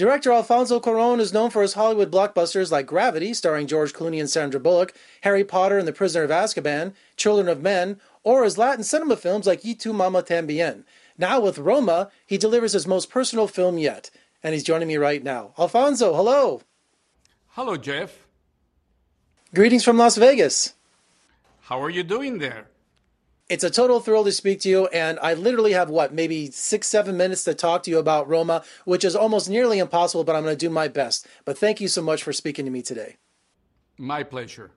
Director Alfonso Cuarón is known for his Hollywood blockbusters like Gravity, starring George Clooney and Sandra Bullock, Harry Potter and the Prisoner of Azkaban, Children of Men, or his Latin cinema films like Y Tu Mama Tambien. Now with Roma, he delivers his most personal film yet, and he's joining me right now. Alfonso, hello. Hello, Jeff. Greetings from Las Vegas. How are you doing there? It's a total thrill to speak to you, and I literally have what, maybe six, seven minutes to talk to you about Roma, which is almost nearly impossible, but I'm going to do my best. But thank you so much for speaking to me today. My pleasure.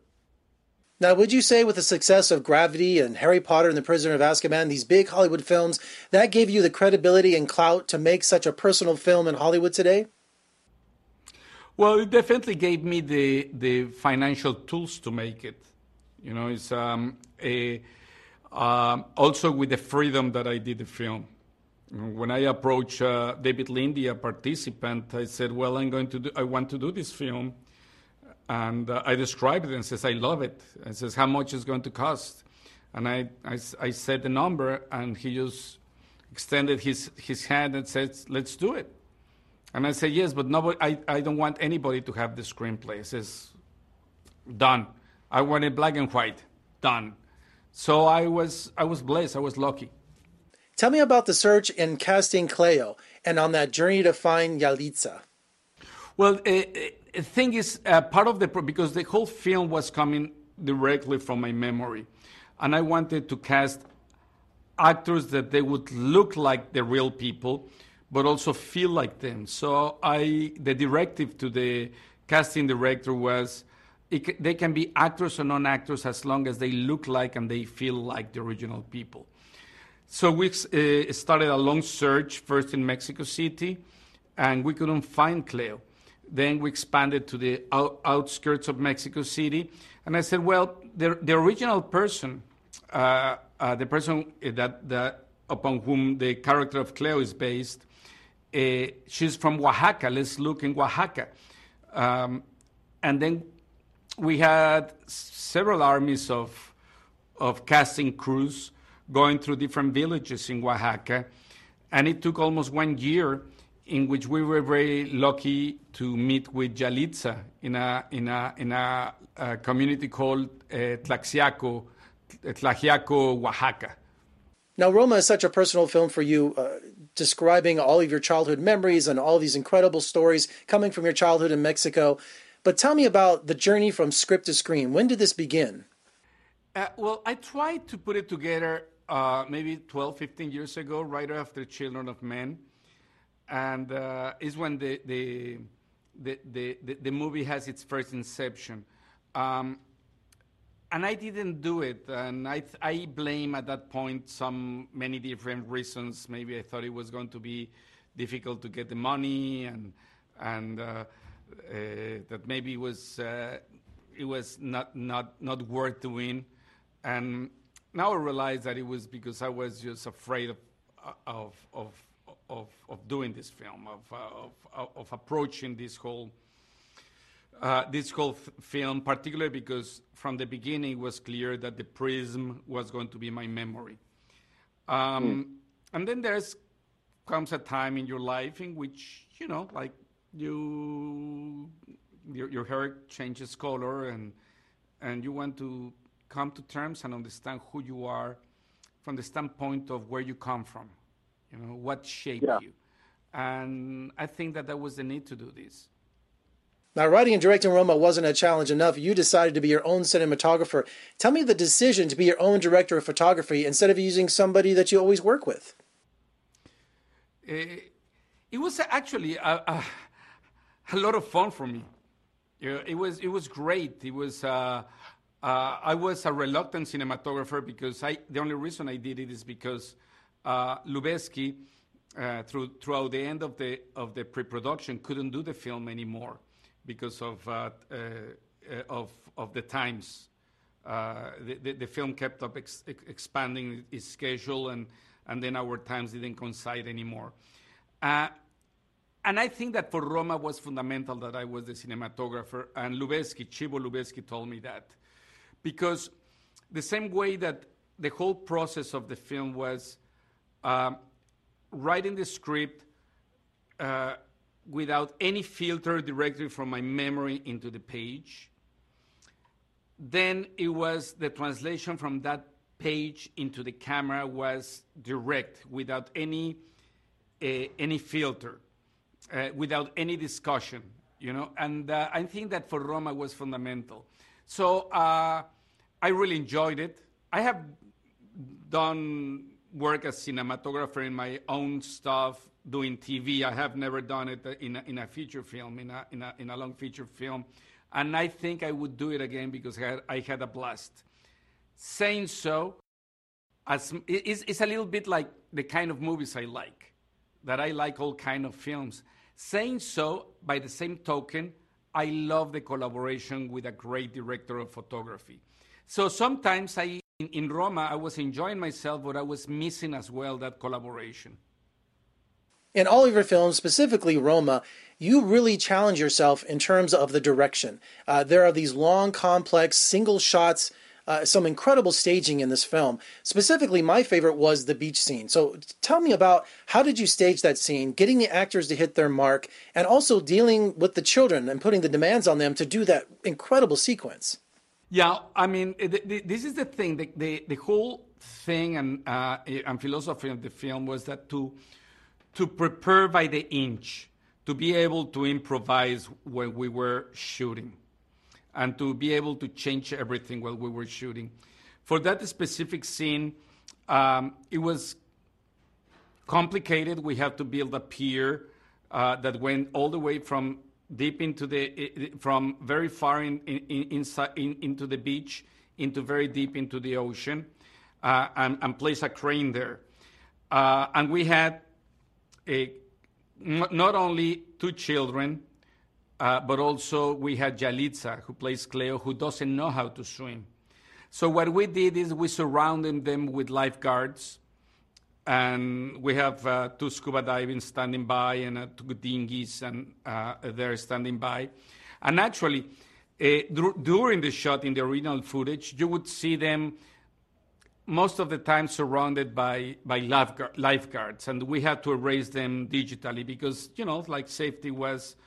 Now, would you say with the success of Gravity and Harry Potter and the Prisoner of Azkaban, these big Hollywood films, that gave you the credibility and clout to make such a personal film in Hollywood today? Well, it definitely gave me the the financial tools to make it. You know, it's um, a um, also with the freedom that I did the film. When I approached uh, David Linde, a participant, I said, "Well, I'm going to do. I want to do this film," and uh, I described it and says, "I love it." And says, "How much is going to cost?" And I, I, I said the number, and he just extended his his hand and said, "Let's do it." And I said, "Yes, but nobody. I, I don't want anybody to have the screenplay." He says, "Done. I want it black and white. Done." So I was I was blessed. I was lucky. Tell me about the search in casting Cleo and on that journey to find Yalitza. Well, uh, the thing is, uh, part of the because the whole film was coming directly from my memory, and I wanted to cast actors that they would look like the real people, but also feel like them. So I, the directive to the casting director was it, they can be actors or non-actors as long as they look like and they feel like the original people. So we uh, started a long search first in Mexico City, and we couldn't find Cleo. Then we expanded to the out- outskirts of Mexico City, and I said, well, the, the original person, uh, uh, the person that, that upon whom the character of Cleo is based, uh, she's from Oaxaca. Let's look in Oaxaca. Um, and then we had several armies of, of casting crews going through different villages in Oaxaca, and it took almost one year in which we were very lucky to meet with Yalitza in a, in a, in a, a community called uh, Tlaxiaco, Tlaxiaco, Oaxaca. Now, Roma is such a personal film for you, uh, describing all of your childhood memories and all these incredible stories coming from your childhood in Mexico. But tell me about the journey from script to screen. When did this begin? Uh, well, I tried to put it together uh, maybe 12, 15 years ago, right after Children of Men. And uh, is when the, the, the, the, the, movie has its first inception. Um, and I didn't do it. And I, I blame at that point some many different reasons. Maybe I thought it was going to be difficult to get the money and, and uh, that maybe was uh, it was not not not worth doing, and now I realize that it was because I was just afraid of of of of, of doing this film, of, uh, of, of approaching this whole uh, this whole film, particularly because from the beginning it was clear that the prism was going to be my memory. Um, mm. And then there's comes a time in your life in which you know, like you your, your hair changes color and and you want to come to terms and understand who you are from the standpoint of where you come from you know what shaped yeah. you and i think that that was the need to do this now, writing and directing Roma wasn't a challenge enough. You decided to be your own cinematographer. Tell me the decision to be your own director of photography instead of using somebody that you always work with. It, eh, it was actually a, a, a lot of fun for me. It was it was great. It was uh, uh, I was a reluctant cinematographer because I the only reason I did it is because uh, uh, through throughout the end of the of the pre-production couldn't do the film anymore because of uh, uh, of of the times. The, the, the, film kept up ex- expanding its schedule and and then our times didn't coincide anymore. And I think that for Roma was fundamental that I was the cinematographer, and Lubezki, Chivo Lubezki told me that. Because the same way that the whole process of the film was um, writing the script, uh, without any filter directly from my memory into the page. Then it was the translation from that page into the camera was direct without any uh, any filter, uh, without any discussion, you know. And uh, I think that for Roma was fundamental. So uh, I really enjoyed it. I have done work as cinematographer in my own stuff, doing TV. I have never done it in a, in a feature film, in a, in, a, in a long feature film. And I think I would do it again because I had, I had a blast. Saying so, as, it's, it's a little bit like the kind of movies I like, that I like all kind of films. Saying so, by the same token, I love the collaboration with a great director of photography. So sometimes I, in, in Roma, I was enjoying myself, but I was missing as well that collaboration. In all of your films, specifically Roma, you really challenge yourself in terms of the direction. Uh, there are these long, complex, single shots, uh, some incredible staging in this film. Specifically, my favorite was the beach scene. So tell me about how did you stage that scene, getting the actors to hit their mark, and also dealing with the children and putting the demands on them to do that incredible sequence. Yeah, I mean, this is the thing. The, the, the whole thing and, uh, and philosophy of the film was that to, to prepare by the inch, to be able to improvise when we were shooting, and to be able to change everything while we were shooting. For that specific scene, um, it was complicated. We had to build a pier uh, that went all the way from deep into the from very far in, in, inside in, into the beach into very deep into the ocean uh, and, and, place a crane there uh, and we had a, not only two children uh, but also we had Yalitza who plays Cleo who doesn't know how to swim. So what we did is we surrounded them with lifeguards. And we have uh, two scuba diving standing by and uh, two dinghies and uh, they're standing by. And actually, uh, during the shot in the original footage, you would see them most of the time surrounded by, by lifeguard, lifeguards, and we had to erase them digitally because, you know, like safety was,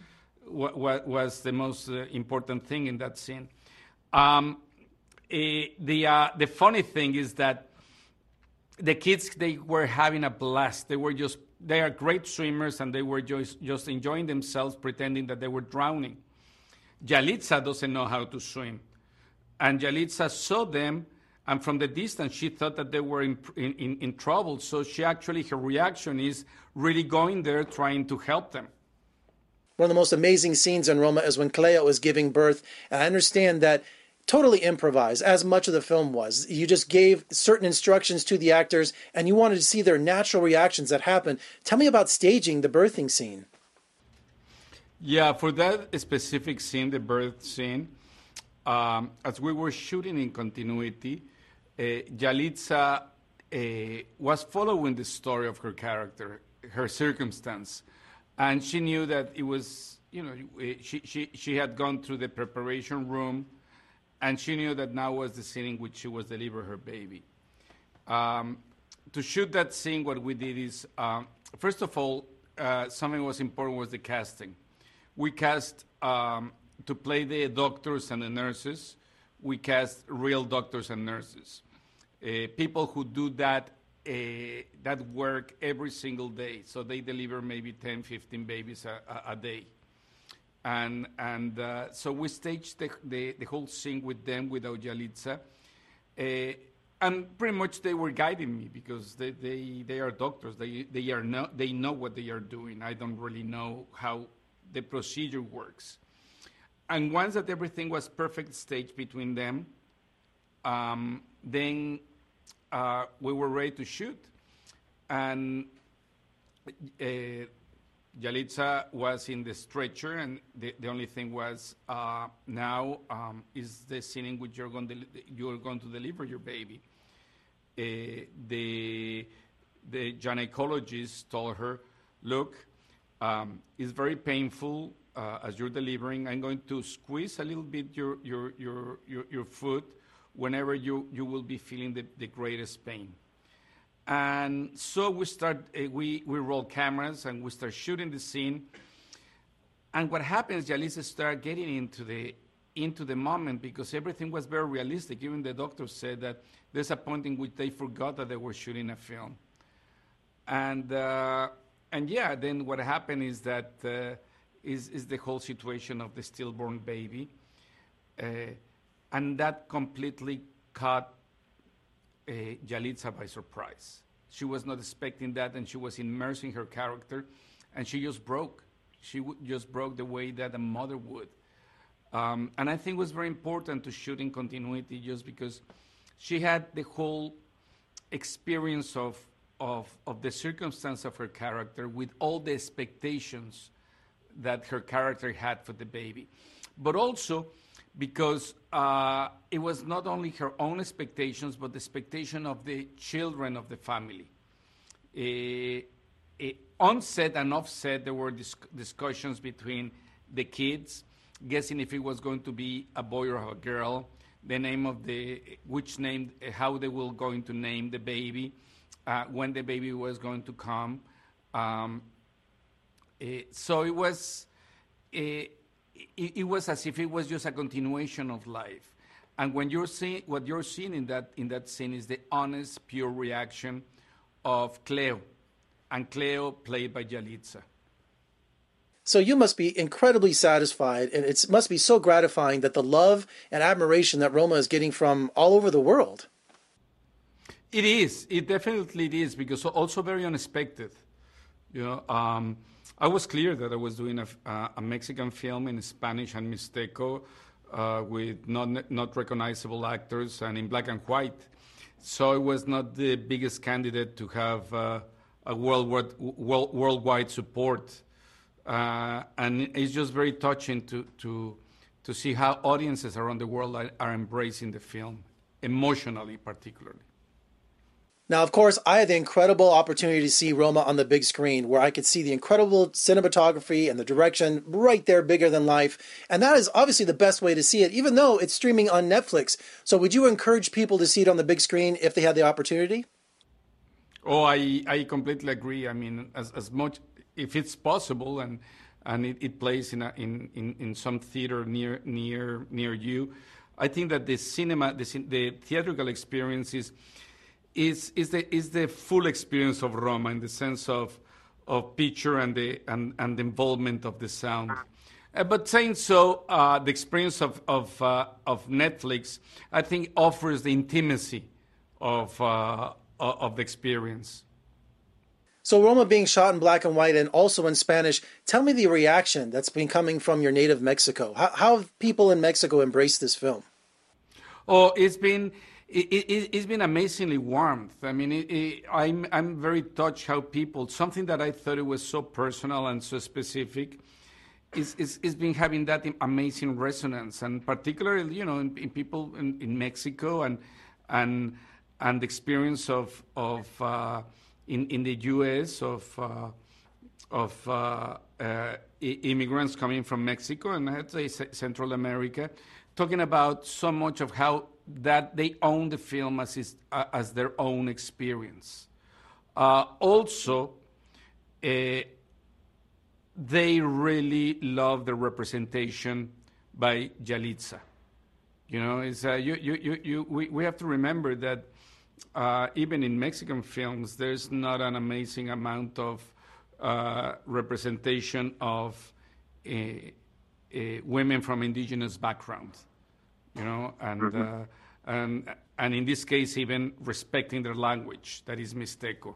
was the most uh, important thing in that scene. Um, eh, the, uh, the funny thing is that the kids they were having a blast. They were just they are great swimmers and they were just just enjoying themselves, pretending that they were drowning. Yalitza doesn't know how to swim, and Yalitza saw them. And from the distance, she thought that they were in, in, in trouble. So she actually, her reaction is really going there trying to help them. One of the most amazing scenes in Roma is when Cleo is giving birth. And I understand that totally improvised, as much of the film was. You just gave certain instructions to the actors, and you wanted to see their natural reactions that happen. Tell me about staging the birthing scene. Yeah, for that specific scene, the birth scene, um, as we were shooting in continuity, uh, Yalitza uh, was following the story of her character, her circumstance, and she knew that it was, you know, she, she, she had gone through the preparation room and she knew that now was the scene in which she was delivering her baby. Um, to shoot that scene, what we did is, um, first of all, uh, something was important was the casting. We cast um, to play the doctors and the nurses. We cast real doctors and nurses, uh, people who do that that work every single day. So they deliver maybe 10, 15 babies a, a, a day and and uh, so we staged the, the, the, whole scene with them with Yalitza. Uh, and pretty much they were guiding me because they, they, they are doctors. They, they, are no, they know what they are doing. I don't really know how the procedure works. And once that everything was perfect stage between them, um, then uh, we were ready to shoot. And uh, Yalitza was in the stretcher, and the, the only thing was uh, now um, is the scene in which you're going to, you're going to deliver your baby. Uh, the, the gynecologist told her, look, um, it's very painful uh, as you're delivering. I'm going to squeeze a little bit your, your, your, your, your foot whenever you, you will be feeling the, the greatest pain. And so we start, uh, we, we roll cameras and we start shooting the scene. and what happens, Yalitza started getting into the into the moment because everything was very realistic. Even the doctor said that there's a point in which they forgot that they were shooting a film. And uh, and yeah, then what happened is that uh, is is the whole situation of the stillborn baby, uh, and that completely caught uh, Yalitza by surprise. She was not expecting that, and she was immersing her character, and she just broke. She just broke the way that a mother would. Um, and I think it was very important to shoot in continuity just because she had the whole experience of, of, of the circumstance of her character with all the expectations that her character had for the baby. But also because uh, it was not only her own expectations, but the expectation of the children of the family. Uh, uh, on set and off set, there were discussions between the kids, guessing if it was going to be a boy or a girl, the name of the, which name, how they were going to name the baby, uh, when the baby was going to come. Um, uh, so it was, uh, it, it, was as if it was just a continuation of life. And when you're seeing, what you're seeing in that, in that scene is the honest, pure reaction of Cleo, and Cleo played by Yalitza. So you must be incredibly satisfied, and it must be so gratifying that the love and admiration that Roma is getting from all over the world. It is. It definitely is because also very unexpected. You know, um, I was clear that I was doing a, a Mexican film in Spanish and Mixteco uh, with not not recognizable actors and in black and white. So I was not the biggest candidate to have uh, a worldwide, world, worldwide support. Uh, and it's just very touching to, to, to see how audiences around the world are, are embracing the film, emotionally, particularly. Now, of course, I had the incredible opportunity to see Roma on the big screen where I could see the incredible cinematography and the direction right there, bigger than life. And that is obviously the best way to see it, even though it's streaming on Netflix. So, would you encourage people to see it on the big screen if they had the opportunity? Oh, I, I completely agree. I mean, as, as much, if it's possible and, and it, it plays in, a, in, in, in some theater near, near, near you, I think that the cinema, the, the theatrical experience is is, is, the, is the full experience of Roma in the sense of, of picture and the, and, and the involvement of the sound. Uh, but saying so, uh, the experience of, of, uh, of Netflix, I think, offers the intimacy of, uh, of the experience. So, Roma being shot in black and white and also in Spanish, tell me the reaction that's been coming from your native Mexico. How, how have people in Mexico embraced this film? Oh, it's been it, has it, been amazingly warm. I mean, it, I'm, I'm very touched how people, something that I thought it was so personal and so specific, is, is, been having that amazing resonance. And particularly, you know, in, in people in, in, Mexico and, and, and the experience of, of uh, in, in the U.S. of, uh, of uh, uh immigrants coming from Mexico and I'd say Central America, talking about so much of how that they own the film as, his, uh, as their own experience. Uh, also, uh, they really love the representation by Yalitza. You know, it's, uh, you, you, you, you, we, we have to remember that uh, even in Mexican films, there's not an amazing amount of uh, representation of women from indigenous backgrounds you know, and, mm-hmm. uh, and, and in this case, even respecting their language, that is Mixteco.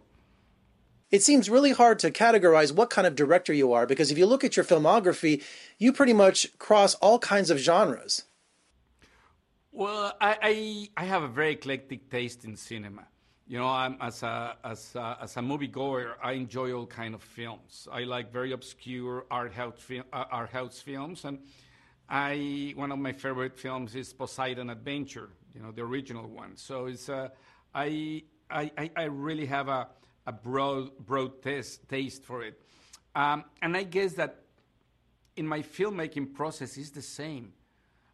It seems really hard to categorize what kind of director you are because if you look at your filmography, you pretty much cross all kinds of genres. Well, I, I, I have a very eclectic taste in cinema. You know, I'm, as a as a, as a moviegoer, I enjoy all kind of films. I like very obscure art house, fil- uh, art house films, and I one of my favorite films is Poseidon Adventure, you know, the original one. So it's uh, I, I I really have a a broad broad taste taste for it, um, and I guess that in my filmmaking process is the same.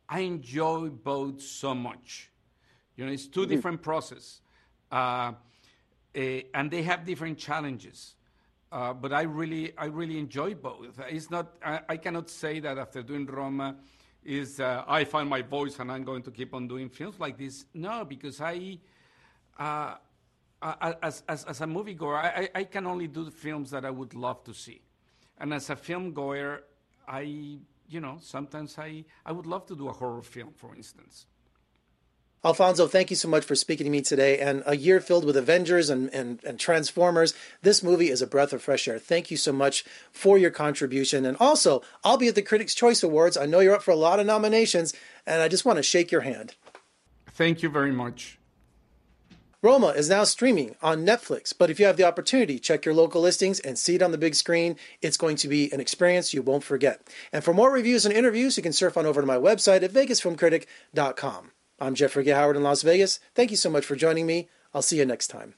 I enjoy both so much. You know, it's 2 mm-hmm. different processes, uh, uh, and they have different challenges. Uh, but I really, I really enjoy both. It's not, I, I cannot say that after doing Roma, is uh, I find my voice and I'm going to keep on doing films like this. No, because I, uh, as, as, as a moviegoer, I, I can only do the films that I would love to see. And as a film goer, I, you know, sometimes I, I would love to do a horror film, for instance. Alfonso, thank you so much for speaking to me today. And a year filled with Avengers and, and, and, Transformers. This movie is a breath of fresh air. Thank you so much for your contribution. And also, I'll be at the Critics' Choice Awards. I know you're up for a lot of nominations, and I just want to shake your hand. Thank you very much. Roma is now streaming on Netflix, but if you have the opportunity, check your local listings and see it on the big screen. It's going to be an experience you won't forget. And for more reviews and interviews, you can surf on over to my website at vegasfilmcritic.com. I'm Jeffrey. Howard in Las Vegas. Thank you so much for joining me. I'll see you next time.